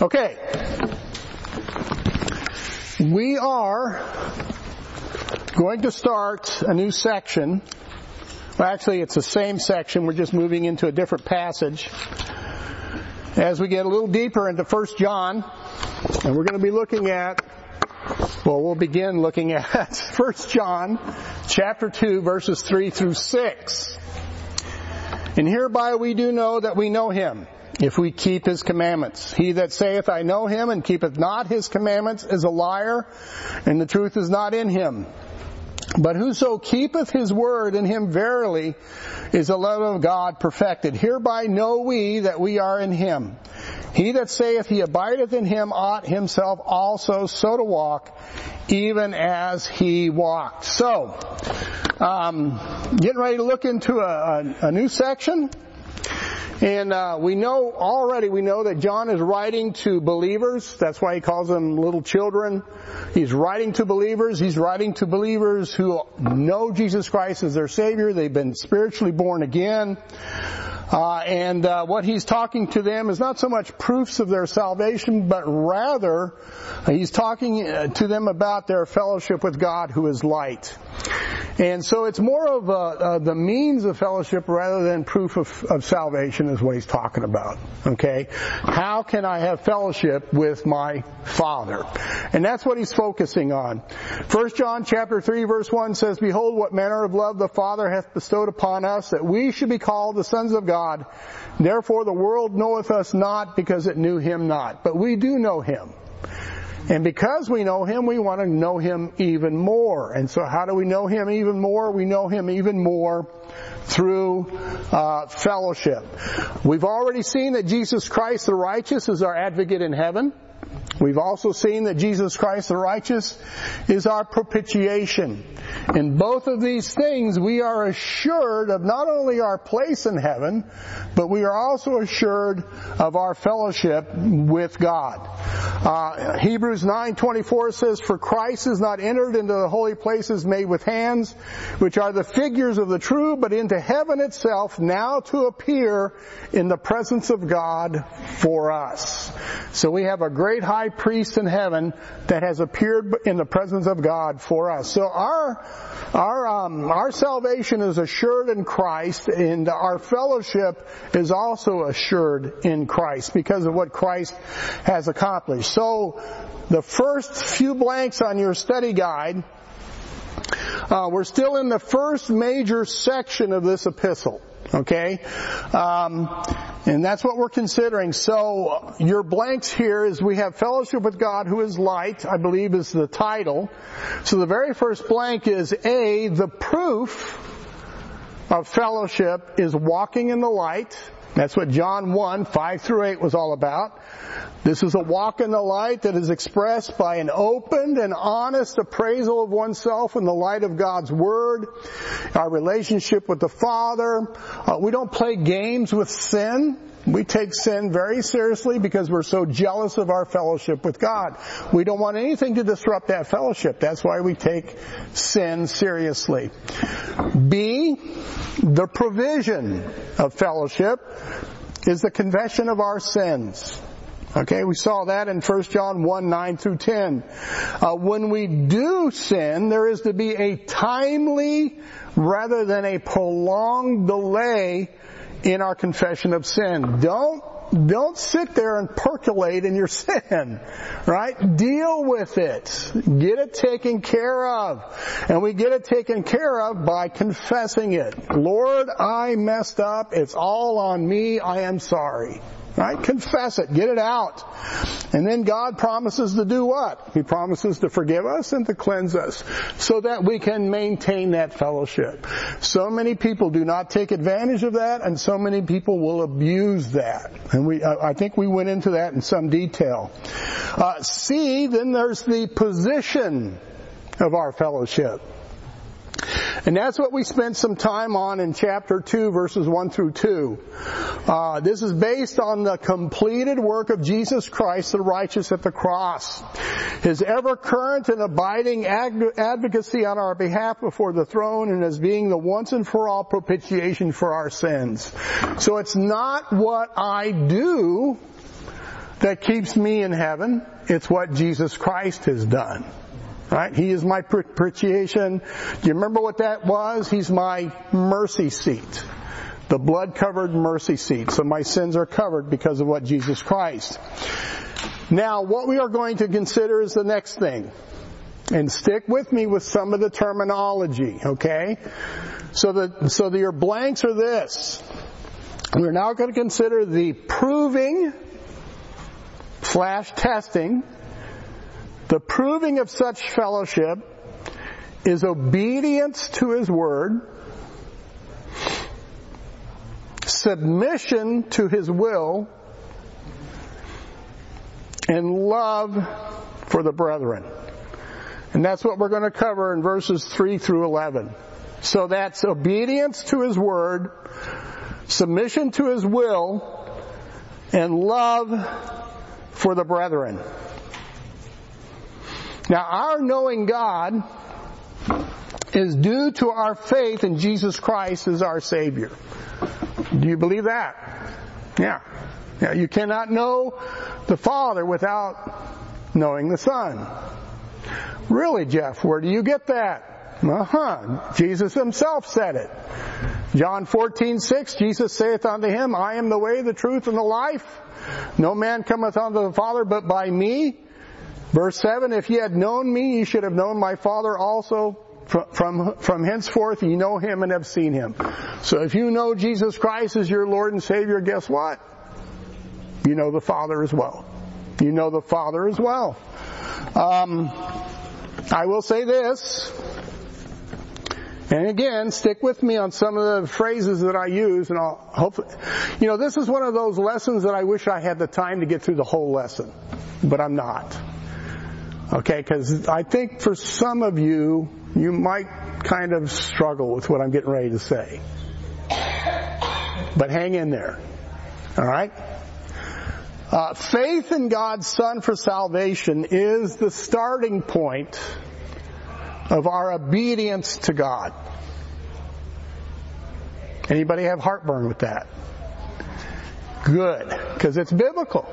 Okay. We are going to start a new section. Well, actually, it's the same section. We're just moving into a different passage. As we get a little deeper into 1 John, and we're going to be looking at, well, we'll begin looking at 1 John chapter 2 verses 3 through 6. And hereby we do know that we know him if we keep his commandments. He that saith, I know him, and keepeth not his commandments is a liar, and the truth is not in him. But whoso keepeth his word in him verily is the love of God perfected. Hereby know we that we are in him. He that saith he abideth in him ought himself also so to walk, even as he walked. So, um, getting ready to look into a, a, a new section. And uh, we know already, we know that John is writing to believers. That's why he calls them little children. He's writing to believers. He's writing to believers who know Jesus Christ as their Savior. They've been spiritually born again. Uh, and uh, what he's talking to them is not so much proofs of their salvation, but rather he's talking uh, to them about their fellowship with God, who is light. And so it's more of a, uh, the means of fellowship rather than proof of, of salvation is what he's talking about. Okay, how can I have fellowship with my Father? And that's what he's focusing on. First John chapter three verse one says, "Behold, what manner of love the Father hath bestowed upon us, that we should be called the sons of God." God. Therefore the world knoweth us not because it knew him not. But we do know him. And because we know him, we want to know him even more. And so how do we know him even more? We know him even more through uh, fellowship. We've already seen that Jesus Christ the righteous is our advocate in heaven. We've also seen that Jesus Christ the righteous is our propitiation. In both of these things, we are assured of not only our place in heaven, but we are also assured of our fellowship with God. Uh, Hebrews 9:24 says, "For Christ is not entered into the holy places made with hands, which are the figures of the true, but into heaven itself, now to appear in the presence of God for us." So we have a great high priest in heaven that has appeared in the presence of God for us. So our our um, our salvation is assured in Christ, and our fellowship is also assured in Christ because of what Christ has accomplished. So the first few blanks on your study guide. Uh, we're still in the first major section of this epistle. Okay? Um, and that's what we're considering. So, your blanks here is we have fellowship with God who is light, I believe is the title. So the very first blank is A, the proof of fellowship is walking in the light. That's what John 1, 5 through 8 was all about. This is a walk in the light that is expressed by an open and honest appraisal of oneself in the light of God's Word, our relationship with the Father. Uh, we don't play games with sin. We take sin very seriously because we're so jealous of our fellowship with God. We don't want anything to disrupt that fellowship. That's why we take sin seriously. B, the provision of fellowship is the confession of our sins. Okay, we saw that in 1 John 1, 9 through 10. Uh, when we do sin, there is to be a timely rather than a prolonged delay in our confession of sin. Don't don't sit there and percolate in your sin, right? Deal with it. Get it taken care of. And we get it taken care of by confessing it. Lord, I messed up. It's all on me. I am sorry. Right? Confess it. Get it out. And then God promises to do what? He promises to forgive us and to cleanse us so that we can maintain that fellowship. So many people do not take advantage of that and so many people will abuse that. And we, I think we went into that in some detail. Uh, C, then there's the position of our fellowship. And that's what we spent some time on in chapter 2 verses 1 through 2. Uh, this is based on the completed work of Jesus Christ the righteous at the cross. His ever current and abiding advocacy on our behalf before the throne and as being the once and for all propitiation for our sins. So it's not what I do that keeps me in heaven. It's what Jesus Christ has done. Right? He is my propitiation. Do you remember what that was? He's my mercy seat. The blood covered mercy seat. So my sins are covered because of what Jesus Christ. Now, what we are going to consider is the next thing. And stick with me with some of the terminology, okay? So that, so that your blanks are this. We're now going to consider the proving slash testing. The proving of such fellowship is obedience to His Word, submission to His will, and love for the brethren. And that's what we're going to cover in verses 3 through 11. So that's obedience to His Word, submission to His will, and love for the brethren. Now our knowing God is due to our faith in Jesus Christ as our Savior. Do you believe that? Yeah. Yeah, you cannot know the Father without knowing the Son. Really, Jeff, where do you get that? Uh-huh. Jesus himself said it. John 14, 6, Jesus saith unto him, I am the way, the truth, and the life. No man cometh unto the Father but by me. Verse 7, if ye had known me, ye should have known my Father also. From, from, from henceforth ye know him and have seen him. So if you know Jesus Christ as your Lord and Savior, guess what? You know the Father as well. You know the Father as well. Um, I will say this, and again, stick with me on some of the phrases that I use, and I'll hopefully, you know, this is one of those lessons that I wish I had the time to get through the whole lesson, but I'm not. Okay, because I think for some of you, you might kind of struggle with what I'm getting ready to say. But hang in there. Alright? Uh, faith in God's Son for salvation is the starting point of our obedience to God. Anybody have heartburn with that? Good, because it's biblical.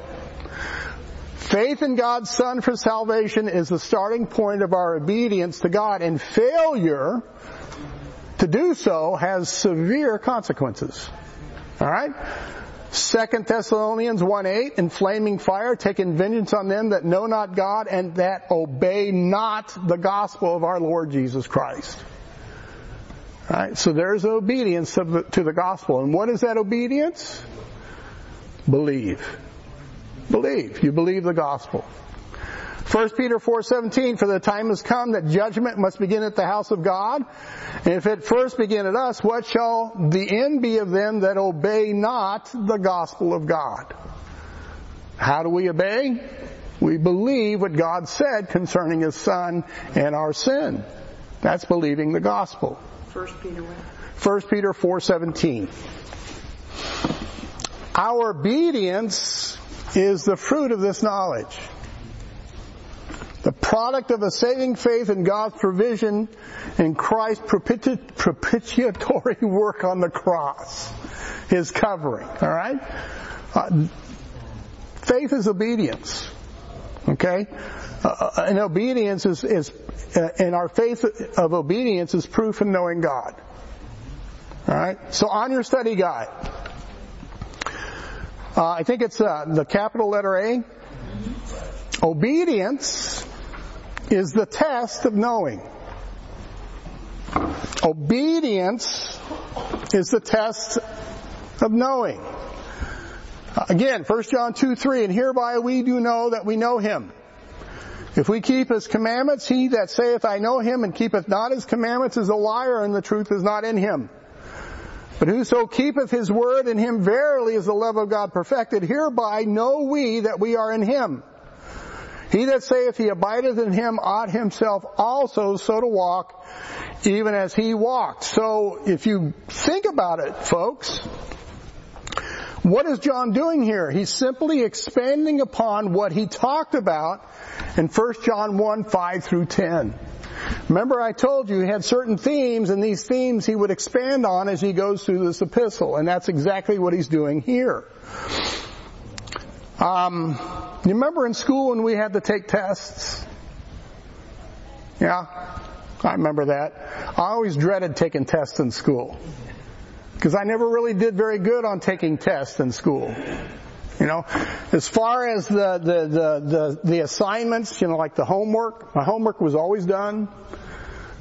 Faith in God's Son for salvation is the starting point of our obedience to God, and failure to do so has severe consequences. Alright? Second Thessalonians 1-8, in flaming fire, taking vengeance on them that know not God and that obey not the gospel of our Lord Jesus Christ. Alright, So there's obedience to the, to the gospel. And what is that obedience? Believe. Believe. You believe the gospel. 1 Peter 4:17 for the time has come that judgment must begin at the house of God. And if it first begin at us what shall the end be of them that obey not the gospel of God? How do we obey? We believe what God said concerning his son and our sin. That's believing the gospel. 1 Peter 1 Peter 4:17 Our obedience is the fruit of this knowledge the product of a saving faith in God's provision in Christ's propiti- propitiatory work on the cross. His covering, alright? Uh, faith is obedience. Okay? Uh, uh, and obedience is, is uh, and our faith of obedience is proof in knowing God. Alright? So on your study guide, uh, I think it's uh, the capital letter A. Obedience is the test of knowing. Obedience is the test of knowing. Again, 1 John 2, 3, and hereby we do know that we know him. If we keep his commandments, he that saith I know him and keepeth not his commandments is a liar and the truth is not in him. But whoso keepeth his word in him verily is the love of God perfected. Hereby know we that we are in him. He that saith he abideth in him ought himself also so to walk, even as he walked. So if you think about it, folks, what is John doing here? He's simply expanding upon what he talked about in 1 John 1, 5 through 10. Remember I told you he had certain themes and these themes he would expand on as he goes through this epistle and that's exactly what he's doing here. Um, you remember in school when we had to take tests? Yeah, I remember that. I always dreaded taking tests in school because I never really did very good on taking tests in school. You know, as far as the, the, the, the, the assignments, you know, like the homework, my homework was always done.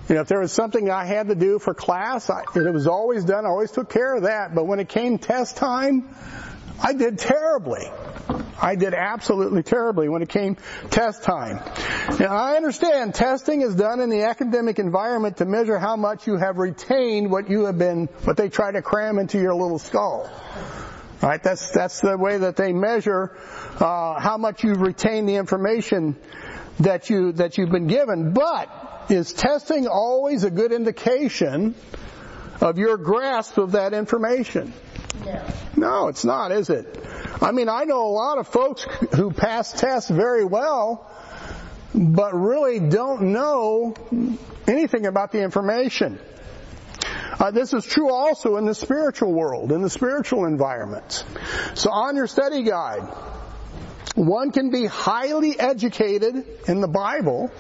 You know, if there was something I had to do for class, I, it was always done. I always took care of that. But when it came test time, I did terribly. I did absolutely terribly when it came test time. Now I understand testing is done in the academic environment to measure how much you have retained what you have been, what they try to cram into your little skull. Right? That's that's the way that they measure uh, how much you've retained the information that you that you've been given. But is testing always a good indication of your grasp of that information? No. It's not, is it? I mean, I know a lot of folks who pass tests very well, but really don't know anything about the information. Uh, this is true also in the spiritual world, in the spiritual environment. So on your study guide, one can be highly educated in the Bible.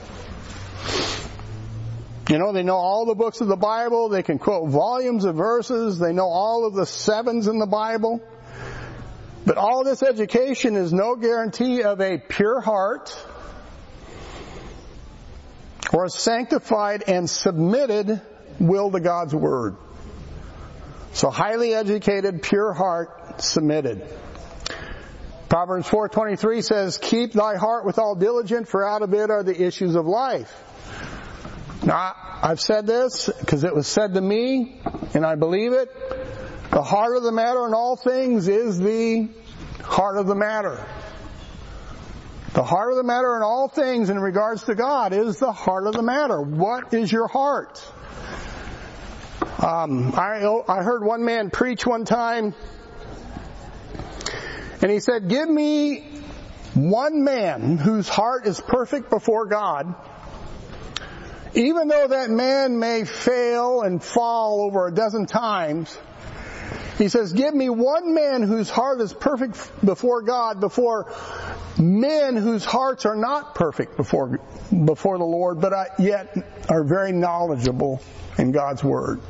You know, they know all the books of the Bible, they can quote volumes of verses, they know all of the sevens in the Bible. But all this education is no guarantee of a pure heart or a sanctified and submitted will to God's Word. So highly educated, pure heart, submitted. Proverbs 4.23 says, Keep thy heart with all diligence, for out of it are the issues of life. Now, I've said this because it was said to me, and I believe it. The heart of the matter in all things is the heart of the matter. The heart of the matter in all things in regards to God is the heart of the matter. What is your heart? Um, I, I heard one man preach one time, and he said, "Give me one man whose heart is perfect before God." Even though that man may fail and fall over a dozen times, he says, give me one man whose heart is perfect before God, before men whose hearts are not perfect before, before the Lord, but yet are very knowledgeable in God's Word.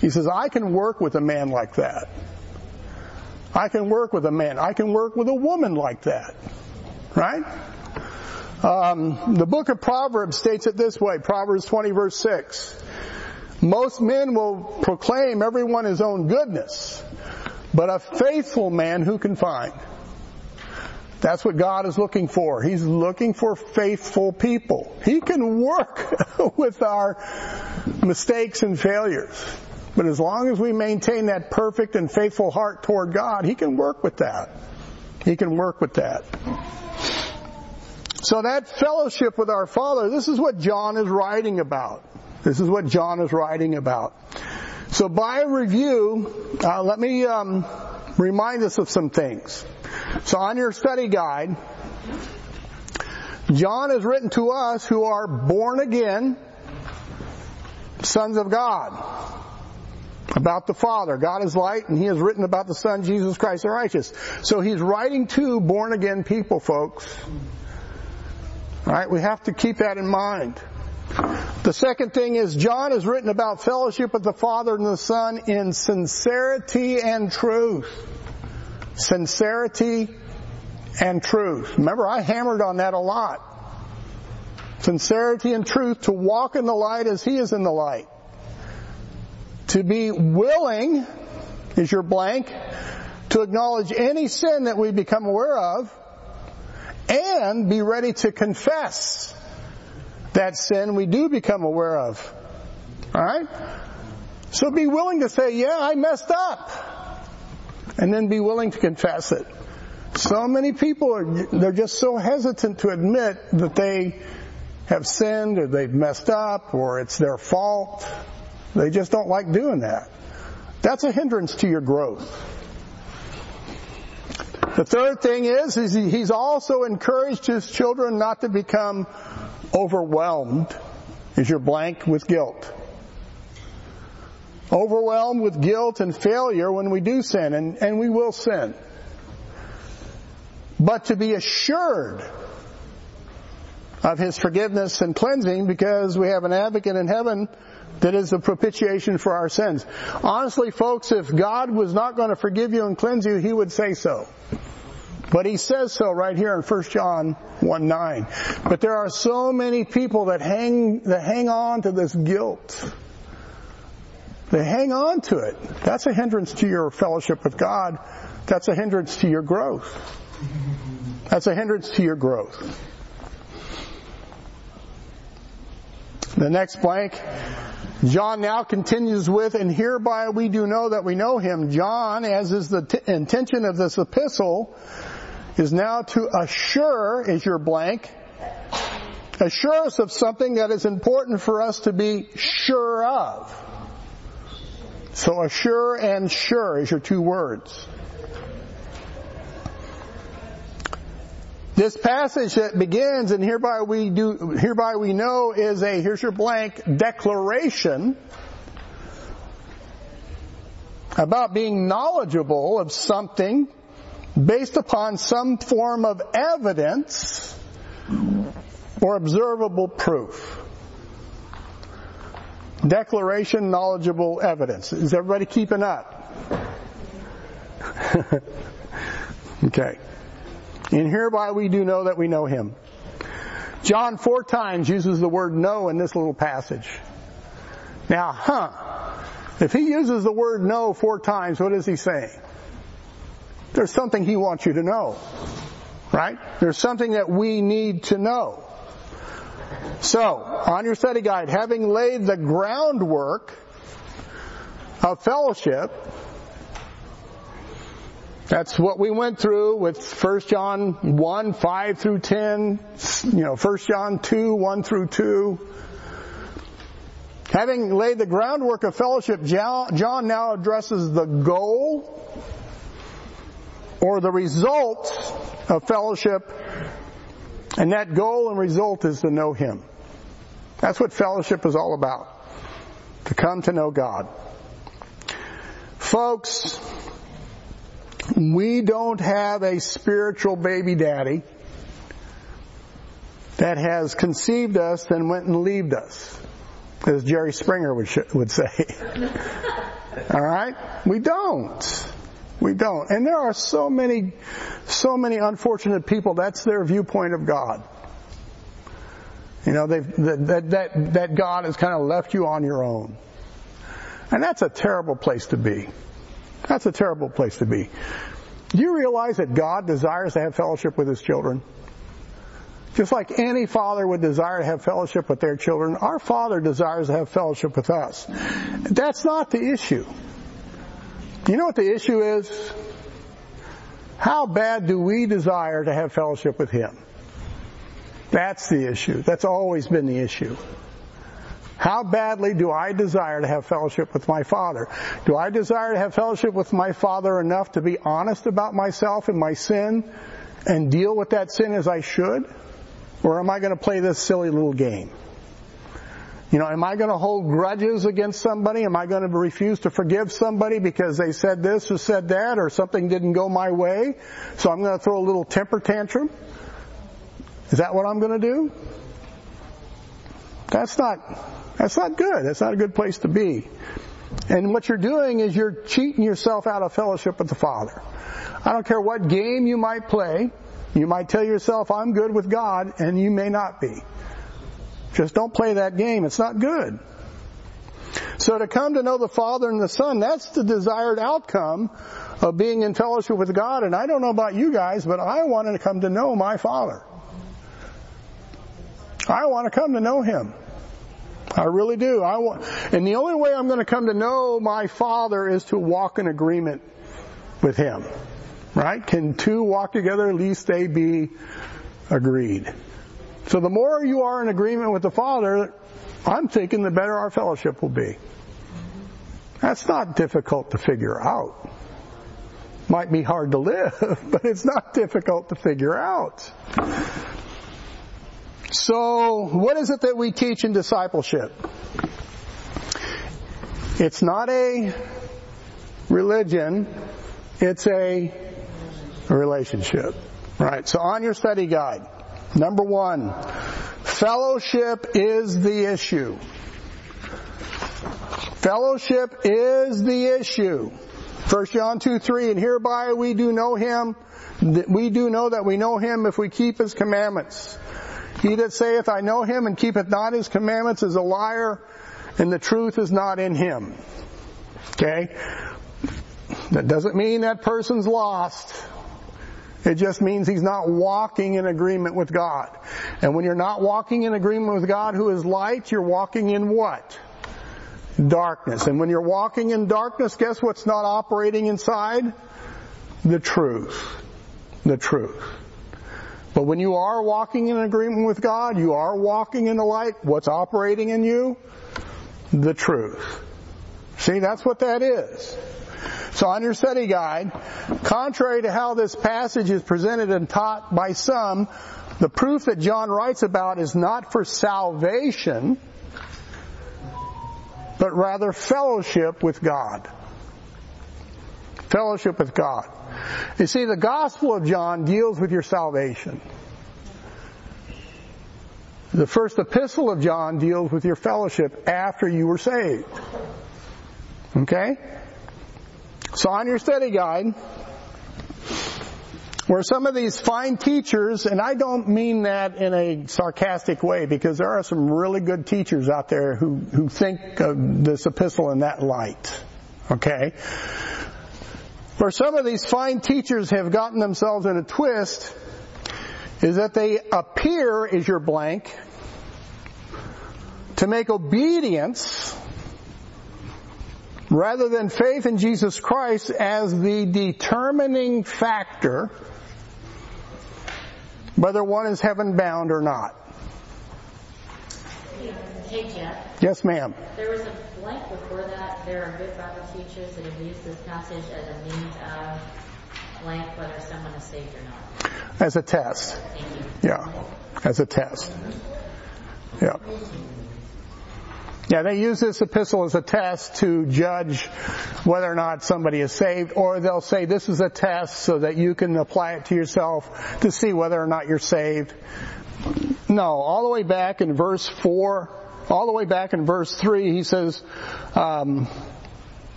He says, I can work with a man like that. I can work with a man. I can work with a woman like that. Right? Um, the book of Proverbs states it this way, Proverbs 20 verse 6. Most men will proclaim everyone his own goodness, but a faithful man who can find? That's what God is looking for. He's looking for faithful people. He can work with our mistakes and failures. But as long as we maintain that perfect and faithful heart toward God, He can work with that. He can work with that. So that fellowship with our Father, this is what John is writing about. This is what John is writing about. So by review, uh, let me um, remind us of some things. So on your study guide, John has written to us who are born again sons of God. About the Father. God is light and He has written about the Son, Jesus Christ the righteous. So He's writing to born again people, folks. Alright, we have to keep that in mind. The second thing is John has written about fellowship with the Father and the Son in sincerity and truth. Sincerity and truth. Remember, I hammered on that a lot. Sincerity and truth to walk in the light as He is in the light. To be willing is your blank to acknowledge any sin that we become aware of and be ready to confess that sin we do become aware of. Alright? So be willing to say, yeah, I messed up. And then be willing to confess it. So many people are, they're just so hesitant to admit that they have sinned or they've messed up or it's their fault. They just don't like doing that. That's a hindrance to your growth. The third thing is, is he's also encouraged his children not to become overwhelmed. Is your blank with guilt? Overwhelmed with guilt and failure when we do sin, and, and we will sin. but to be assured of his forgiveness and cleansing because we have an advocate in heaven that is the propitiation for our sins. Honestly, folks, if God was not going to forgive you and cleanse you, he would say so. But he says so right here in 1 John 1 9. But there are so many people that hang, that hang on to this guilt. They hang on to it. That's a hindrance to your fellowship with God. That's a hindrance to your growth. That's a hindrance to your growth. The next blank. John now continues with, and hereby we do know that we know him. John, as is the t- intention of this epistle, is now to assure, is your blank, assure us of something that is important for us to be sure of. So assure and sure is your two words. This passage that begins and hereby we do, hereby we know is a, here's your blank, declaration about being knowledgeable of something based upon some form of evidence or observable proof. Declaration, knowledgeable evidence. Is everybody keeping up? okay. And hereby we do know that we know him. John four times uses the word know in this little passage. Now, huh, if he uses the word know four times, what is he saying? There's something he wants you to know. Right? There's something that we need to know. So, on your study guide, having laid the groundwork of fellowship, that's what we went through with 1 John 1, 5 through 10, you know, 1 John 2, 1 through 2. Having laid the groundwork of fellowship, John now addresses the goal or the result of fellowship, and that goal and result is to know Him. That's what fellowship is all about. To come to know God. Folks, we don't have a spiritual baby daddy that has conceived us and went and leaved us, as Jerry Springer would, would say. All right? We don't. We don't. And there are so many, so many unfortunate people, that's their viewpoint of God. You know, they've, that, that, that God has kind of left you on your own. And that's a terrible place to be. That's a terrible place to be. Do you realize that God desires to have fellowship with His children? Just like any father would desire to have fellowship with their children, our Father desires to have fellowship with us. That's not the issue. You know what the issue is? How bad do we desire to have fellowship with Him? That's the issue. That's always been the issue. How badly do I desire to have fellowship with my Father? Do I desire to have fellowship with my Father enough to be honest about myself and my sin and deal with that sin as I should? Or am I going to play this silly little game? You know, am I going to hold grudges against somebody? Am I going to refuse to forgive somebody because they said this or said that or something didn't go my way? So I'm going to throw a little temper tantrum? Is that what I'm going to do? That's not that's not good. That's not a good place to be. And what you're doing is you're cheating yourself out of fellowship with the Father. I don't care what game you might play. You might tell yourself, I'm good with God, and you may not be. Just don't play that game. It's not good. So to come to know the Father and the Son, that's the desired outcome of being in fellowship with God. And I don't know about you guys, but I want to come to know my Father. I want to come to know Him. I really do. I want, and the only way I'm going to come to know my Father is to walk in agreement with Him. Right? Can two walk together, least they be agreed. So the more you are in agreement with the Father, I'm thinking the better our fellowship will be. That's not difficult to figure out. Might be hard to live, but it's not difficult to figure out. So, what is it that we teach in discipleship? It's not a religion, it's a relationship. Right, so on your study guide, number one, fellowship is the issue. Fellowship is the issue. 1 John 2, 3, and hereby we do know him, we do know that we know him if we keep his commandments. He that saith, I know him and keepeth not his commandments is a liar, and the truth is not in him. Okay? That doesn't mean that person's lost. It just means he's not walking in agreement with God. And when you're not walking in agreement with God who is light, you're walking in what? Darkness. And when you're walking in darkness, guess what's not operating inside? The truth. The truth. But when you are walking in agreement with God, you are walking in the light, what's operating in you? The truth. See, that's what that is. So on your study guide, contrary to how this passage is presented and taught by some, the proof that John writes about is not for salvation, but rather fellowship with God. Fellowship with God. You see, the Gospel of John deals with your salvation. The first epistle of John deals with your fellowship after you were saved. Okay? So on your study guide, where some of these fine teachers, and I don't mean that in a sarcastic way because there are some really good teachers out there who, who think of this epistle in that light. Okay? Where some of these fine teachers have gotten themselves in a twist is that they appear as your blank to make obedience rather than faith in Jesus Christ as the determining factor whether one is heaven bound or not. Hey Jeff, Yes, ma'am. there was a blank before that. There are good Bible teachers that have used this passage as a means of blank whether someone is saved or not. As a test. Yeah. As a test. Yeah. Yeah, they use this epistle as a test to judge whether or not somebody is saved, or they'll say this is a test so that you can apply it to yourself to see whether or not you're saved. No, all the way back in verse 4, all the way back in verse 3, he says, um,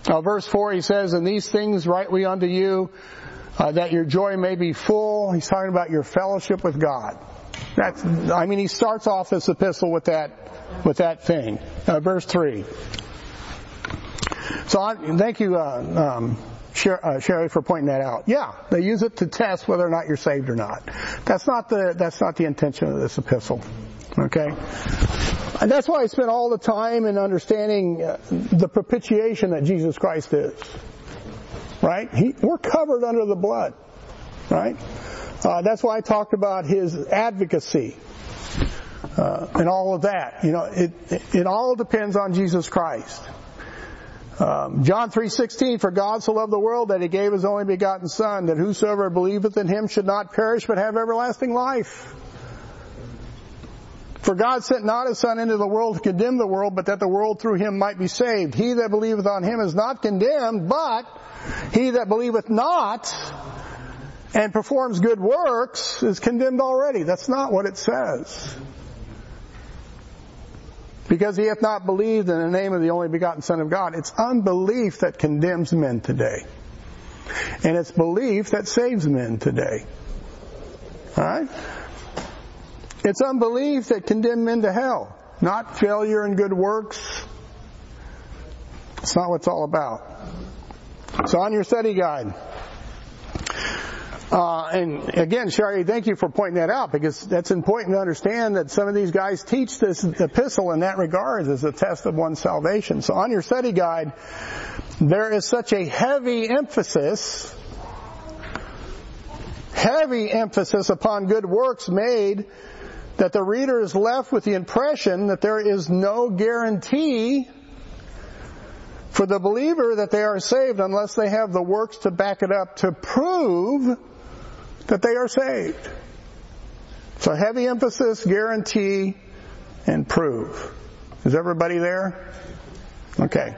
uh, verse 4, he says, And these things write we unto you, uh, that your joy may be full. He's talking about your fellowship with God. That's, I mean, he starts off this epistle with that, with that thing. Uh, verse 3. So I, thank you, uh, um, uh, Sherry, for pointing that out. Yeah, they use it to test whether or not you're saved or not. That's not the, that's not the intention of this epistle. Okay? And that's why I spent all the time in understanding uh, the propitiation that Jesus Christ is. Right? He, we're covered under the blood. Right? Uh, that's why I talked about his advocacy uh, and all of that. You know, it, it, it all depends on Jesus Christ. Um, John 3:16 For God so loved the world that he gave his only begotten son that whosoever believeth in him should not perish but have everlasting life. For God sent not his son into the world to condemn the world but that the world through him might be saved. He that believeth on him is not condemned but he that believeth not and performs good works is condemned already. That's not what it says. Because he hath not believed in the name of the only begotten Son of God. It's unbelief that condemns men today. And it's belief that saves men today. Alright? It's unbelief that condemns men to hell. Not failure in good works. It's not what it's all about. So on your study guide, uh, and again, Shari, thank you for pointing that out because that's important to understand that some of these guys teach this epistle in that regard as a test of one's salvation. So on your study guide, there is such a heavy emphasis, heavy emphasis upon good works made that the reader is left with the impression that there is no guarantee for the believer that they are saved unless they have the works to back it up to prove that they are saved. So heavy emphasis, guarantee, and prove. Is everybody there? Okay.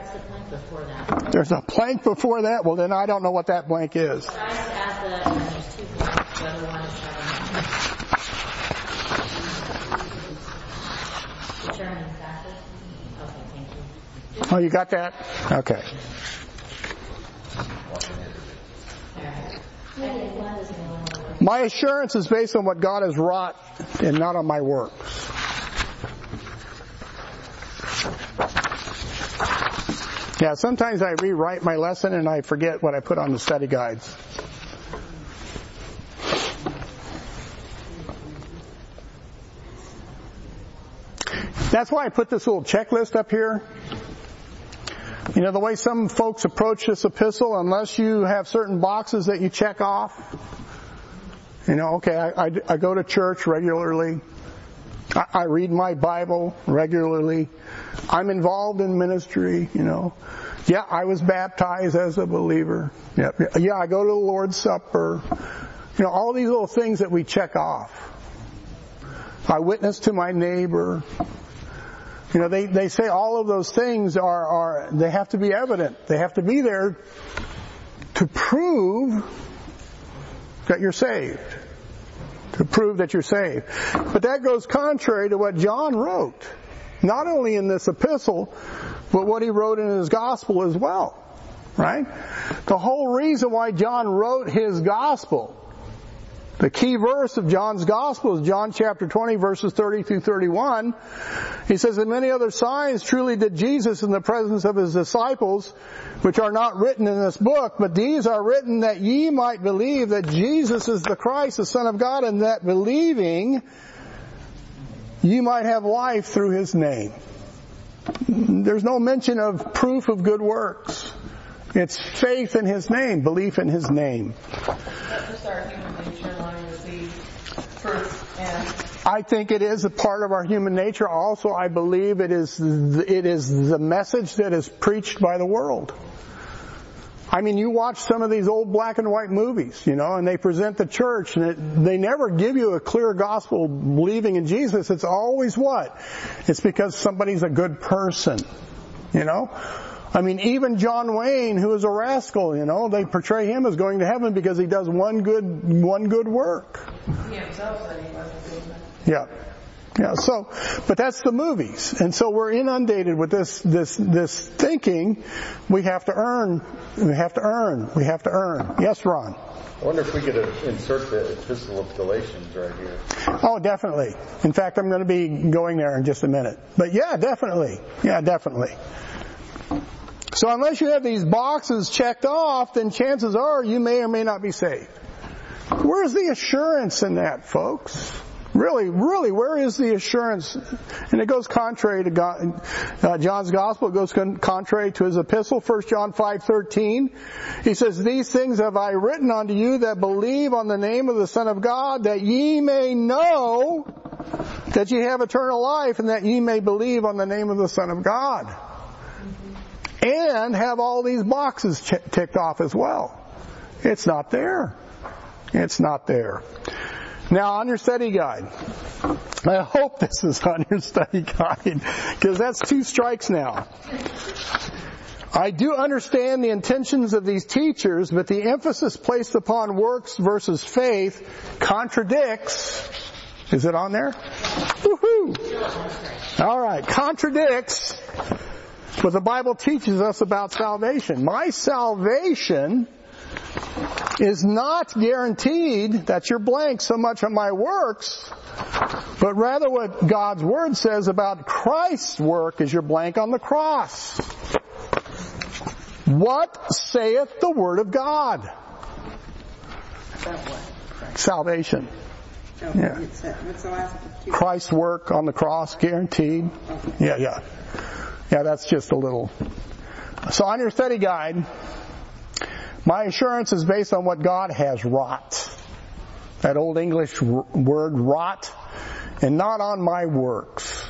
There's a blank before that? Well then I don't know what that blank is. Try to add the, and there's two blanks, the other one is trying Oh, you got that? Okay. My assurance is based on what God has wrought and not on my works. Yeah, sometimes I rewrite my lesson and I forget what I put on the study guides. That's why I put this little checklist up here. You know, the way some folks approach this epistle, unless you have certain boxes that you check off, you know, okay, I, I, I go to church regularly. I, I read my Bible regularly. I'm involved in ministry, you know. Yeah, I was baptized as a believer. Yeah, yeah, I go to the Lord's Supper. You know, all these little things that we check off. I witness to my neighbor. You know, they, they say all of those things are, are, they have to be evident. They have to be there to prove that you're saved. To prove that you're saved. But that goes contrary to what John wrote. Not only in this epistle, but what he wrote in his gospel as well. Right? The whole reason why John wrote his gospel the key verse of John's Gospel is John chapter 20 verses 30 through 31. He says, and many other signs truly did Jesus in the presence of his disciples, which are not written in this book, but these are written that ye might believe that Jesus is the Christ, the Son of God, and that believing ye might have life through his name. There's no mention of proof of good works. It's faith in His name, belief in His name. I think it is a part of our human nature. Also, I believe it is it is the message that is preached by the world. I mean, you watch some of these old black and white movies, you know, and they present the church, and it, they never give you a clear gospel believing in Jesus. It's always what? It's because somebody's a good person, you know. I mean, even John Wayne, who is a rascal, you know, they portray him as going to heaven because he does one good, one good work. He himself said he wasn't doing that. Yeah. Yeah, so, but that's the movies. And so we're inundated with this, this, this thinking we have to earn, we have to earn, we have to earn. Yes, Ron? I wonder if we could insert the Epistle of Galatians right here. Oh, definitely. In fact, I'm going to be going there in just a minute. But yeah, definitely. Yeah, definitely. So unless you have these boxes checked off, then chances are you may or may not be saved. Where's the assurance in that, folks? Really, really, where is the assurance? And it goes contrary to God, uh, John's gospel. It goes con- contrary to his epistle, 1 John 5:13. He says, "These things have I written unto you that believe on the name of the Son of God, that ye may know that ye have eternal life, and that ye may believe on the name of the Son of God." And have all these boxes ticked off as well. It's not there. It's not there. Now on your study guide, I hope this is on your study guide because that's two strikes now. I do understand the intentions of these teachers, but the emphasis placed upon works versus faith contradicts. Is it on there? Woohoo! All right, contradicts what the Bible teaches us about salvation. My salvation is not guaranteed that you're blank so much on my works, but rather what God's Word says about Christ's work is you're blank on the cross. What saith the Word of God? Salvation. Yeah. Christ's work on the cross, guaranteed. Yeah, yeah. Yeah, that's just a little. So on your study guide, my assurance is based on what God has wrought. That old English word wrought, and not on my works.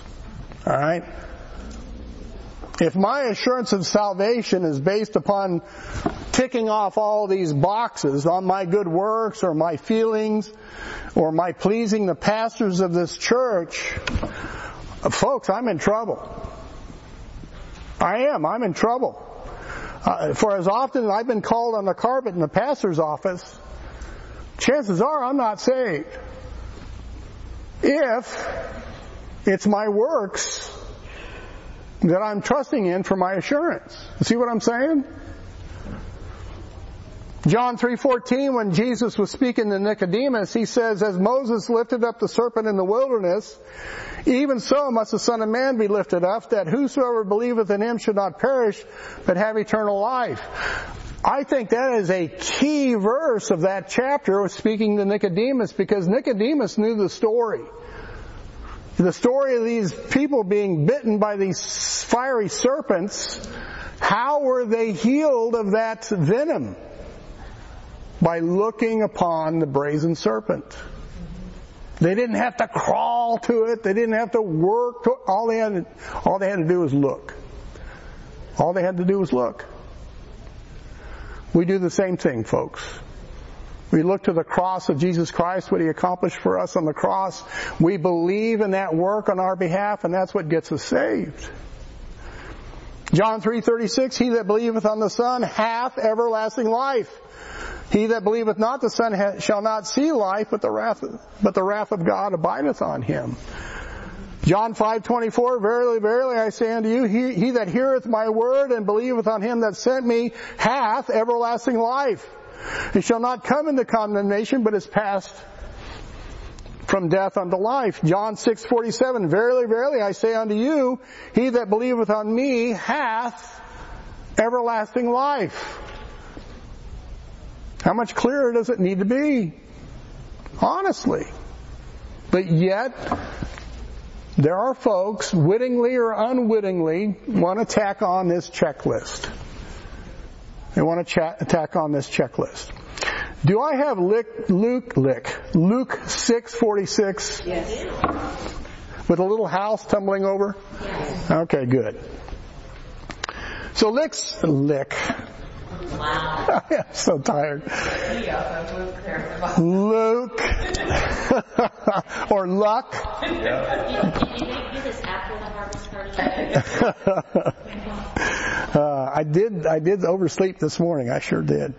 Alright? If my assurance of salvation is based upon ticking off all these boxes on my good works or my feelings or my pleasing the pastors of this church, folks, I'm in trouble. I am. I'm in trouble. Uh, for as often as I've been called on the carpet in the pastor's office, chances are I'm not saved. If it's my works that I'm trusting in for my assurance. See what I'm saying? John 3:14 when Jesus was speaking to Nicodemus, he says as Moses lifted up the serpent in the wilderness, even so must the son of man be lifted up that whosoever believeth in him should not perish but have eternal life. I think that is a key verse of that chapter speaking to Nicodemus because Nicodemus knew the story. The story of these people being bitten by these fiery serpents, how were they healed of that venom? By looking upon the brazen serpent. They didn't have to crawl to it. They didn't have to work. To, all they had, to, all they had to do was look. All they had to do was look. We do the same thing, folks. We look to the cross of Jesus Christ, what He accomplished for us on the cross. We believe in that work on our behalf, and that's what gets us saved. John 3:36, He that believeth on the Son hath everlasting life. He that believeth not the Son shall not see life, but the wrath, but the wrath of God abideth on him. John 5:24 Verily verily I say unto you he, he that heareth my word and believeth on him that sent me hath everlasting life. He shall not come into condemnation but is passed from death unto life. John 6:47 Verily verily I say unto you he that believeth on me hath everlasting life how much clearer does it need to be honestly but yet there are folks, wittingly or unwittingly, want to tack on this checklist. They want to chat, tack on this checklist. Do I have Luke, Luke, Luke, Luke 646? Yes. With a little house tumbling over? Yes. Okay, good. So Lick's, Lick. Wow. I'm so tired. Luke or Luck. Can you do this after the harvest party? uh, I did. I did oversleep this morning. I sure did.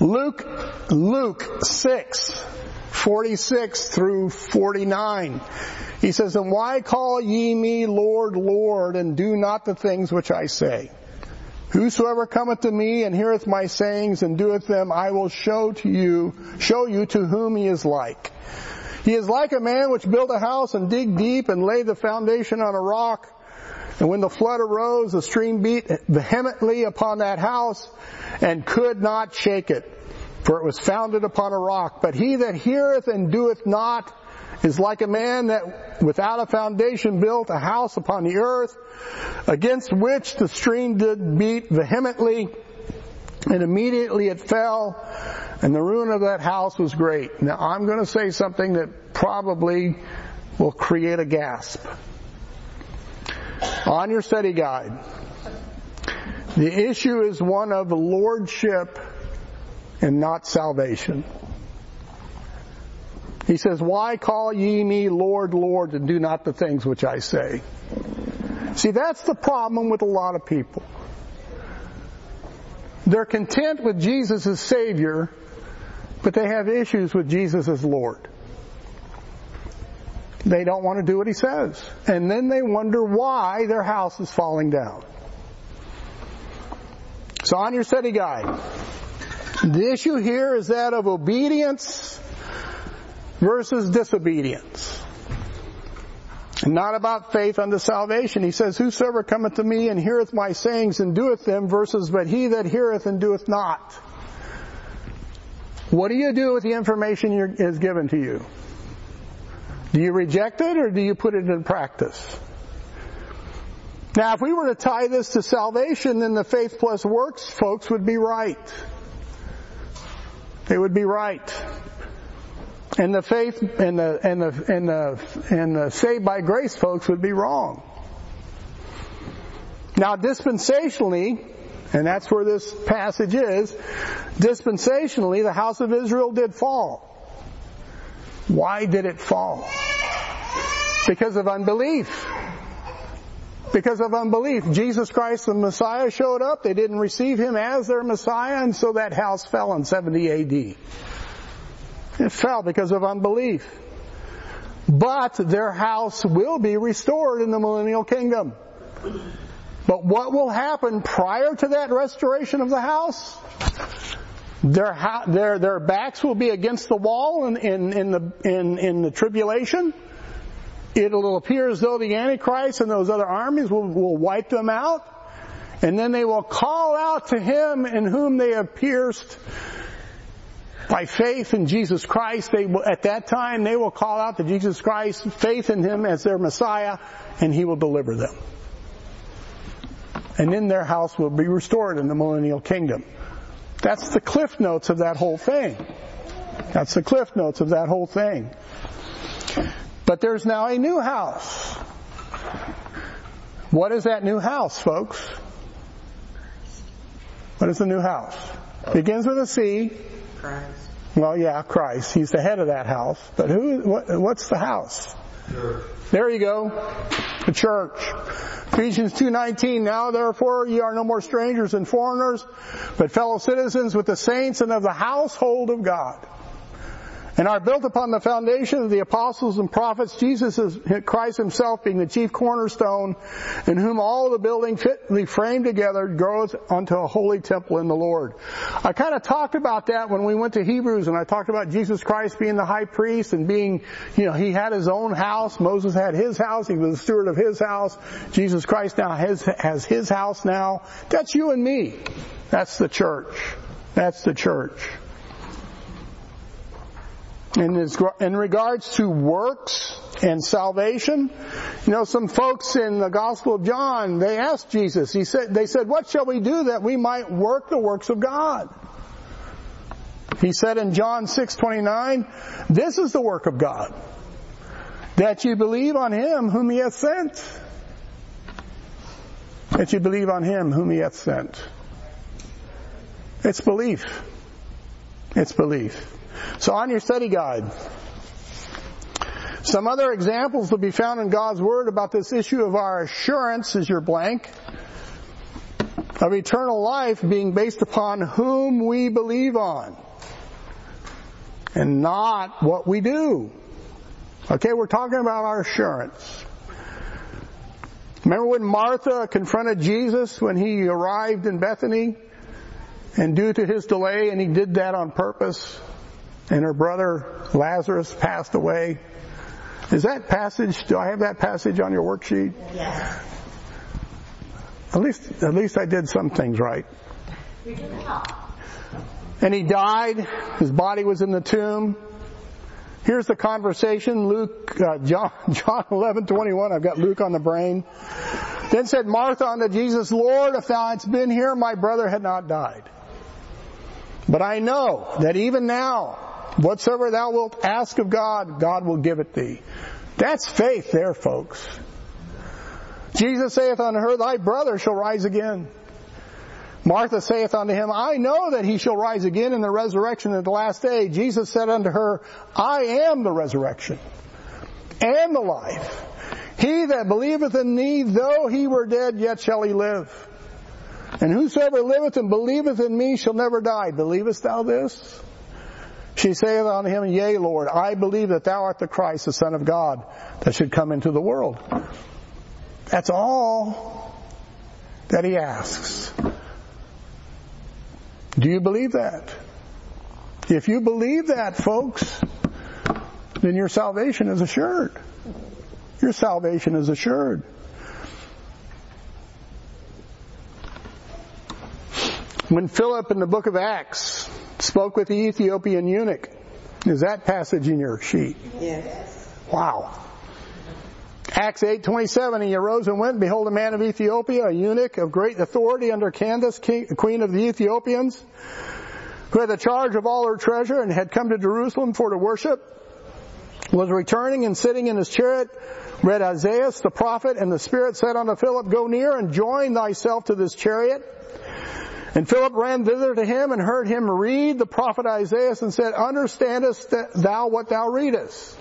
Luke, Luke six, forty six through forty nine. He says, "And why call ye me Lord, Lord, and do not the things which I say? Whosoever cometh to me and heareth my sayings and doeth them, I will show to you, show you to whom he is like." He is like a man which built a house and dig deep and laid the foundation on a rock. And when the flood arose, the stream beat vehemently upon that house and could not shake it, for it was founded upon a rock. But he that heareth and doeth not is like a man that without a foundation built a house upon the earth, against which the stream did beat vehemently, and immediately it fell, and the ruin of that house was great. Now I'm going to say something that probably will create a gasp. On your study guide, the issue is one of lordship and not salvation. He says, Why call ye me Lord, Lord, and do not the things which I say? See, that's the problem with a lot of people. They're content with Jesus as Savior, but they have issues with Jesus as Lord. They don't want to do what He says. And then they wonder why their house is falling down. So on your study guide, the issue here is that of obedience versus disobedience. Not about faith unto salvation. He says, Whosoever cometh to me and heareth my sayings and doeth them versus but he that heareth and doeth not. What do you do with the information is given to you? Do you reject it or do you put it in practice? Now, if we were to tie this to salvation, then the faith plus works folks would be right. They would be right. And the faith and the and the and the and the saved by grace folks would be wrong. Now dispensationally, and that's where this passage is, dispensationally the house of Israel did fall. Why did it fall? Because of unbelief. Because of unbelief. Jesus Christ the Messiah showed up, they didn't receive him as their Messiah, and so that house fell in 70 AD. It fell because of unbelief. But their house will be restored in the millennial kingdom. But what will happen prior to that restoration of the house? Their, their, their backs will be against the wall in, in, in, the, in, in the tribulation. It'll appear as though the Antichrist and those other armies will, will wipe them out. And then they will call out to him in whom they have pierced by faith in Jesus Christ. They will, at that time, they will call out to Jesus Christ, faith in him as their Messiah, and he will deliver them. And then their house will be restored in the millennial kingdom. That's the cliff notes of that whole thing. That's the cliff notes of that whole thing. But there's now a new house. What is that new house, folks? What is the new house? Begins with a C. Christ. Well, yeah, Christ. He's the head of that house. But who? What, what's the house? There you go. The church. Ephesians 2.19, Now therefore ye are no more strangers and foreigners, but fellow citizens with the saints and of the household of God and are built upon the foundation of the apostles and prophets, Jesus is Christ himself being the chief cornerstone, in whom all the building fitly framed together grows unto a holy temple in the Lord. I kind of talked about that when we went to Hebrews and I talked about Jesus Christ being the high priest and being, you know, he had his own house. Moses had his house. He was the steward of his house. Jesus Christ now has, has his house now. That's you and me. That's the church. That's the church. In, in regards to works and salvation, you know, some folks in the Gospel of John, they asked Jesus, he said, they said, what shall we do that we might work the works of God? He said in John 6:29, this is the work of God, that you believe on him whom he hath sent. That you believe on him whom he hath sent. It's belief. It's belief. So on your study guide, some other examples will be found in God's Word about this issue of our assurance is your blank of eternal life being based upon whom we believe on and not what we do. Okay, we're talking about our assurance. Remember when Martha confronted Jesus when he arrived in Bethany? And due to his delay, and he did that on purpose, and her brother Lazarus passed away. Is that passage, do I have that passage on your worksheet? Yes. At least, at least I did some things right. You did well. And he died. His body was in the tomb. Here's the conversation, Luke, uh, John, John 11, 21. I've got Luke on the brain. Then said Martha unto Jesus, Lord, if thou hadst been here, my brother had not died. But I know that even now, whatsoever thou wilt ask of God, God will give it thee. That's faith there, folks. Jesus saith unto her, Thy brother shall rise again. Martha saith unto him, I know that he shall rise again in the resurrection at the last day. Jesus said unto her, I am the resurrection and the life. He that believeth in me, though he were dead, yet shall he live. And whosoever liveth and believeth in me shall never die. Believest thou this? She saith unto him, Yea, Lord, I believe that thou art the Christ, the Son of God, that should come into the world. That's all that he asks. Do you believe that? If you believe that, folks, then your salvation is assured. Your salvation is assured. When Philip in the book of Acts spoke with the Ethiopian eunuch, is that passage in your sheet? Yes. Wow. Acts 8:27 he arose and went behold a man of Ethiopia a eunuch of great authority under Candace king, queen of the Ethiopians who had the charge of all her treasure and had come to Jerusalem for to worship was returning and sitting in his chariot read Isaiah the prophet and the spirit said unto Philip go near and join thyself to this chariot and Philip ran thither to him and heard him read the prophet Isaiah and said understandest thou what thou readest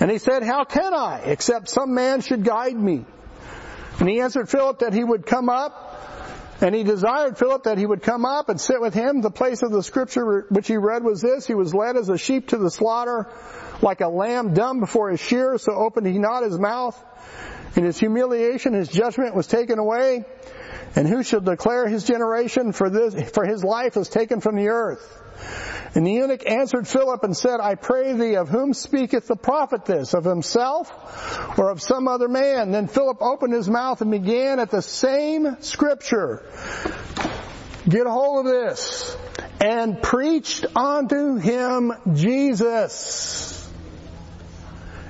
and he said, How can I, except some man should guide me? And he answered Philip that he would come up, and he desired Philip that he would come up and sit with him. The place of the scripture which he read was this, he was led as a sheep to the slaughter, like a lamb dumb before his shears, so opened he not his mouth. In his humiliation, his judgment was taken away. And who shall declare his generation for this, for his life is taken from the earth? And the eunuch answered Philip and said, I pray thee, of whom speaketh the prophet this? Of himself or of some other man? Then Philip opened his mouth and began at the same scripture. Get a hold of this. And preached unto him Jesus.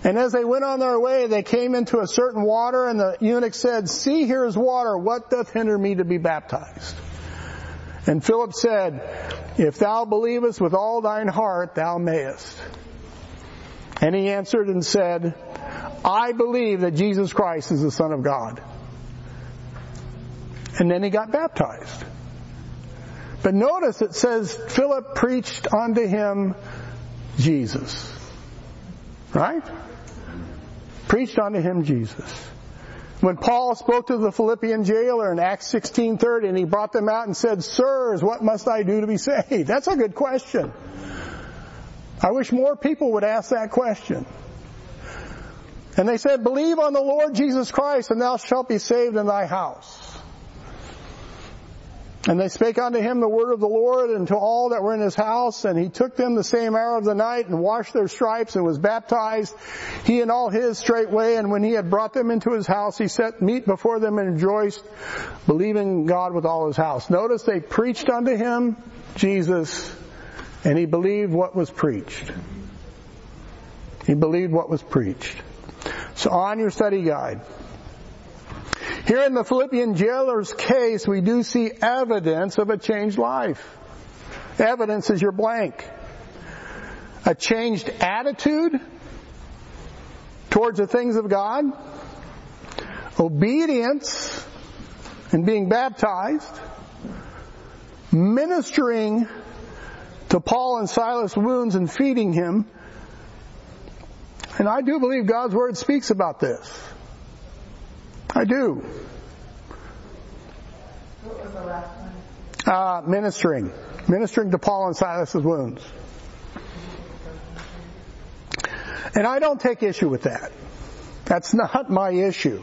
And as they went on their way, they came into a certain water, and the eunuch said, See, here is water. What doth hinder me to be baptized? And Philip said, If thou believest with all thine heart, thou mayest. And he answered and said, I believe that Jesus Christ is the Son of God. And then he got baptized. But notice it says Philip preached unto him Jesus. Right? Preached unto him Jesus. When Paul spoke to the Philippian jailer in Acts 16:30 and he brought them out and said, "Sirs, what must I do to be saved?" That's a good question. I wish more people would ask that question. And they said, "Believe on the Lord Jesus Christ and thou shalt be saved in thy house." And they spake unto him the word of the Lord and to all that were in his house, and he took them the same hour of the night and washed their stripes and was baptized, he and all his straightway, and when he had brought them into his house, he set meat before them and rejoiced, believing God with all his house. Notice they preached unto him Jesus, and he believed what was preached. He believed what was preached. So on your study guide, here in the Philippian jailer's case, we do see evidence of a changed life. Evidence is your blank. A changed attitude towards the things of God. Obedience and being baptized. Ministering to Paul and Silas' wounds and feeding him. And I do believe God's Word speaks about this. I do. What was the last one? Uh, ministering. Ministering to Paul and Silas' wounds. And I don't take issue with that. That's not my issue.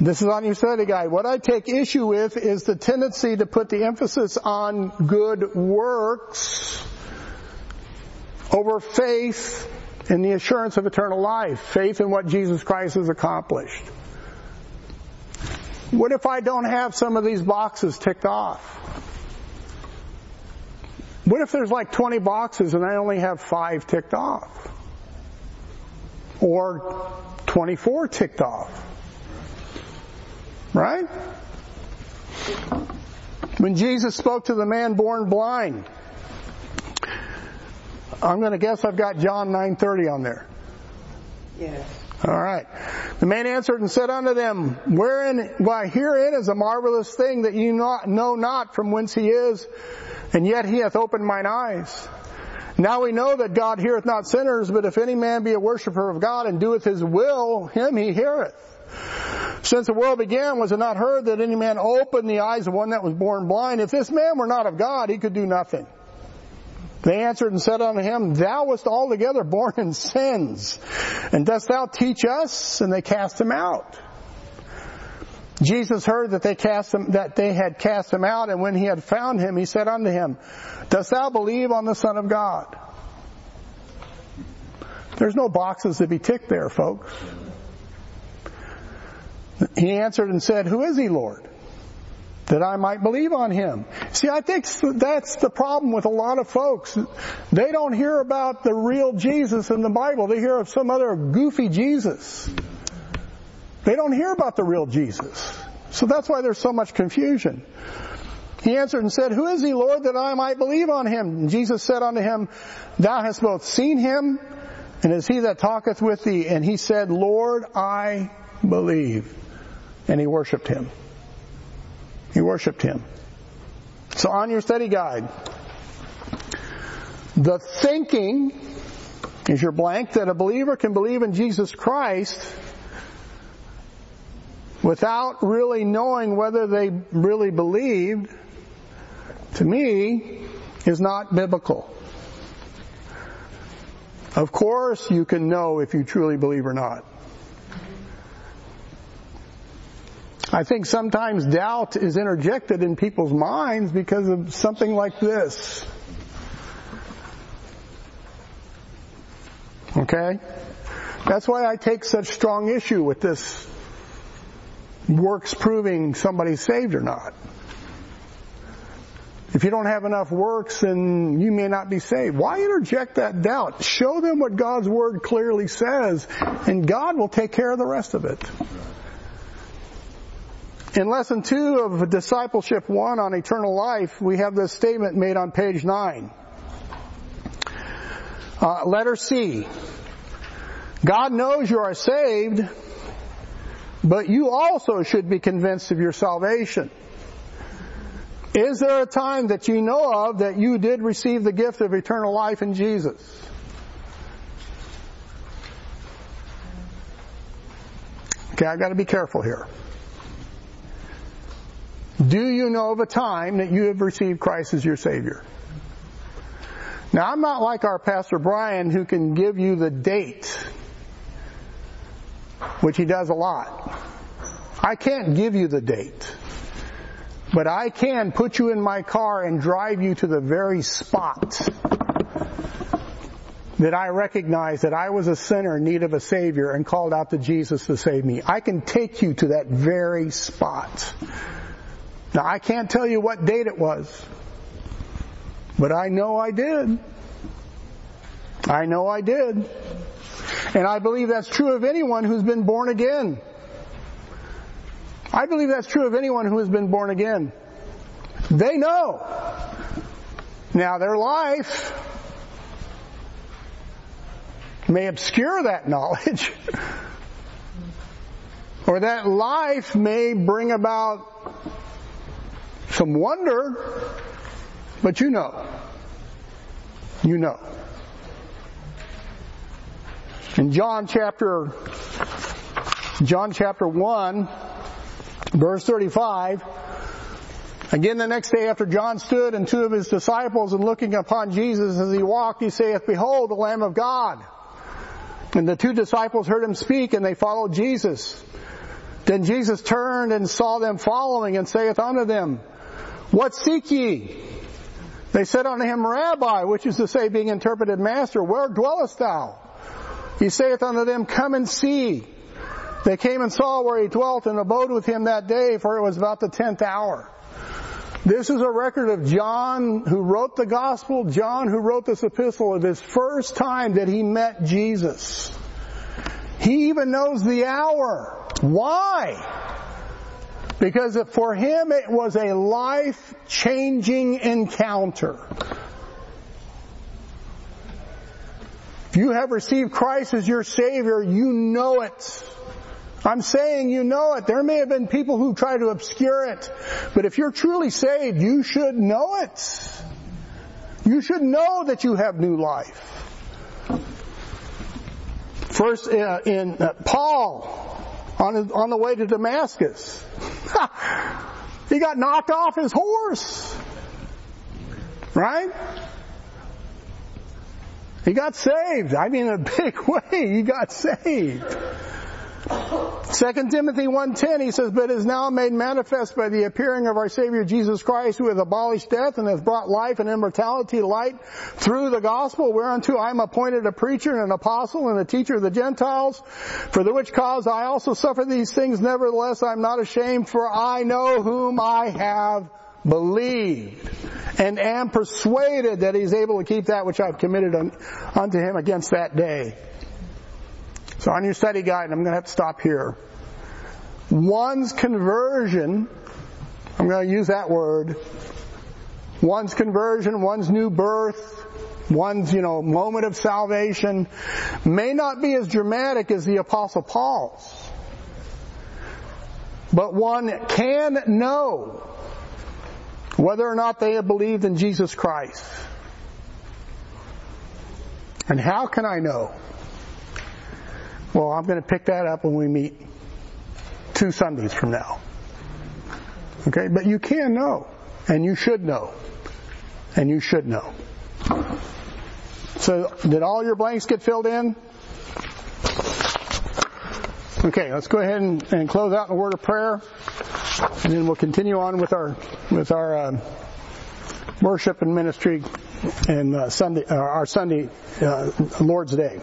This is on your study guide. What I take issue with is the tendency to put the emphasis on good works over faith in the assurance of eternal life, faith in what Jesus Christ has accomplished. What if I don't have some of these boxes ticked off? What if there's like 20 boxes and I only have five ticked off? Or 24 ticked off? Right? When Jesus spoke to the man born blind, I'm going to guess I've got John 9:30 on there. Yes. All right. The man answered and said unto them, Wherein, why herein is a marvelous thing that you not, know not from whence he is, and yet he hath opened mine eyes. Now we know that God heareth not sinners, but if any man be a worshipper of God and doeth his will, him he heareth. Since the world began, was it not heard that any man opened the eyes of one that was born blind? If this man were not of God, he could do nothing. They answered and said unto him, Thou wast altogether born in sins, and dost thou teach us? And they cast him out. Jesus heard that they cast him, that they had cast him out, and when he had found him, he said unto him, Dost thou believe on the Son of God? There's no boxes to be ticked there, folks. He answered and said, Who is he, Lord? That I might believe on him. See, I think that's the problem with a lot of folks. They don't hear about the real Jesus in the Bible. They hear of some other goofy Jesus. They don't hear about the real Jesus. So that's why there's so much confusion. He answered and said, Who is he, Lord, that I might believe on him? And Jesus said unto him, Thou hast both seen him, and is he that talketh with thee? And he said, Lord, I believe. And he worshiped him. He worshiped him. So on your study guide, the thinking is your blank that a believer can believe in Jesus Christ without really knowing whether they really believed, to me, is not biblical. Of course, you can know if you truly believe or not. I think sometimes doubt is interjected in people's minds because of something like this. Okay? That's why I take such strong issue with this works proving somebody's saved or not. If you don't have enough works, then you may not be saved. Why interject that doubt? Show them what God's Word clearly says, and God will take care of the rest of it. In lesson two of discipleship one on eternal life, we have this statement made on page nine. Uh, letter C. God knows you are saved, but you also should be convinced of your salvation. Is there a time that you know of that you did receive the gift of eternal life in Jesus? Okay, I've gotta be careful here. Do you know of a time that you have received Christ as your Savior? Now I'm not like our Pastor Brian who can give you the date, which he does a lot. I can't give you the date. But I can put you in my car and drive you to the very spot that I recognize that I was a sinner in need of a Savior and called out to Jesus to save me. I can take you to that very spot. Now I can't tell you what date it was, but I know I did. I know I did. And I believe that's true of anyone who's been born again. I believe that's true of anyone who has been born again. They know. Now their life may obscure that knowledge. or that life may bring about some wonder, but you know. You know. In John chapter, John chapter 1, verse 35, Again the next day after John stood and two of his disciples and looking upon Jesus as he walked, he saith, Behold the Lamb of God. And the two disciples heard him speak and they followed Jesus. Then Jesus turned and saw them following and saith unto them, What seek ye? They said unto him, Rabbi, which is to say, being interpreted, Master, where dwellest thou? He saith unto them, Come and see. They came and saw where he dwelt and abode with him that day, for it was about the tenth hour. This is a record of John who wrote the gospel, John who wrote this epistle of his first time that he met Jesus. He even knows the hour. Why? Because for him it was a life-changing encounter. If you have received Christ as your Savior, you know it. I'm saying you know it. There may have been people who try to obscure it. But if you're truly saved, you should know it. You should know that you have new life. First, uh, in uh, Paul, on, his, on the way to Damascus, he got knocked off his horse. Right? He got saved. I mean, in a big way, he got saved. 2 Timothy 1.10, he says, But is now made manifest by the appearing of our Savior Jesus Christ, who hath abolished death and hath brought life and immortality to light through the gospel, whereunto I am appointed a preacher and an apostle and a teacher of the Gentiles, for the which cause I also suffer these things, nevertheless I am not ashamed, for I know whom I have believed and am persuaded that he's able to keep that which I've committed unto him against that day. So on your study guide, and I'm going to have to stop here. One's conversion, I'm going to use that word, one's conversion, one's new birth, one's, you know, moment of salvation may not be as dramatic as the apostle Paul's. But one can know whether or not they have believed in Jesus Christ. And how can I know? Well, I'm going to pick that up when we meet two Sundays from now. Okay, but you can know, and you should know, and you should know. So, did all your blanks get filled in? Okay, let's go ahead and, and close out in a word of prayer, and then we'll continue on with our with our uh, worship and ministry and uh, Sunday uh, our Sunday uh, Lord's Day.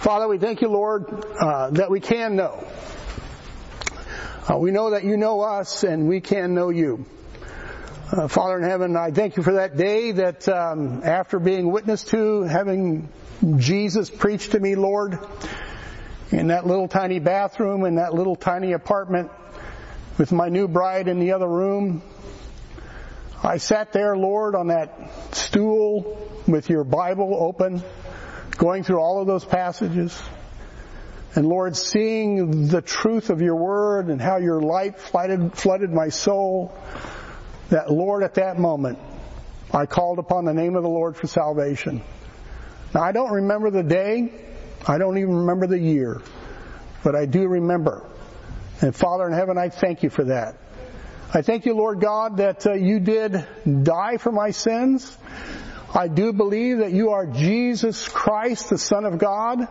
Father, we thank you, Lord, uh, that we can know. Uh, we know that you know us, and we can know you. Uh, Father in heaven, I thank you for that day that um, after being witnessed to, having Jesus preach to me, Lord, in that little tiny bathroom, in that little tiny apartment, with my new bride in the other room. I sat there, Lord, on that stool with your Bible open, going through all of those passages. And Lord, seeing the truth of your word and how your light flooded, flooded my soul, that Lord, at that moment, I called upon the name of the Lord for salvation. Now I don't remember the day, I don't even remember the year, but I do remember. And Father in heaven, I thank you for that. I thank you, Lord God, that uh, you did die for my sins. I do believe that you are Jesus Christ, the Son of God.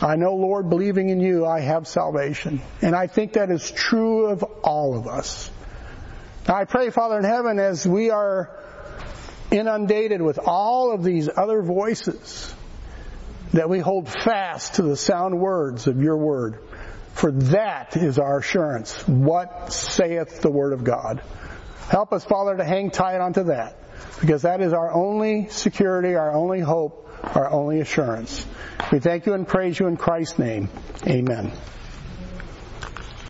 I know, Lord, believing in you, I have salvation. And I think that is true of all of us. Now I pray, Father in heaven, as we are inundated with all of these other voices, that we hold fast to the sound words of your word. For that is our assurance. What saith the word of God? Help us, Father, to hang tight onto that. Because that is our only security, our only hope, our only assurance. We thank you and praise you in Christ's name. Amen.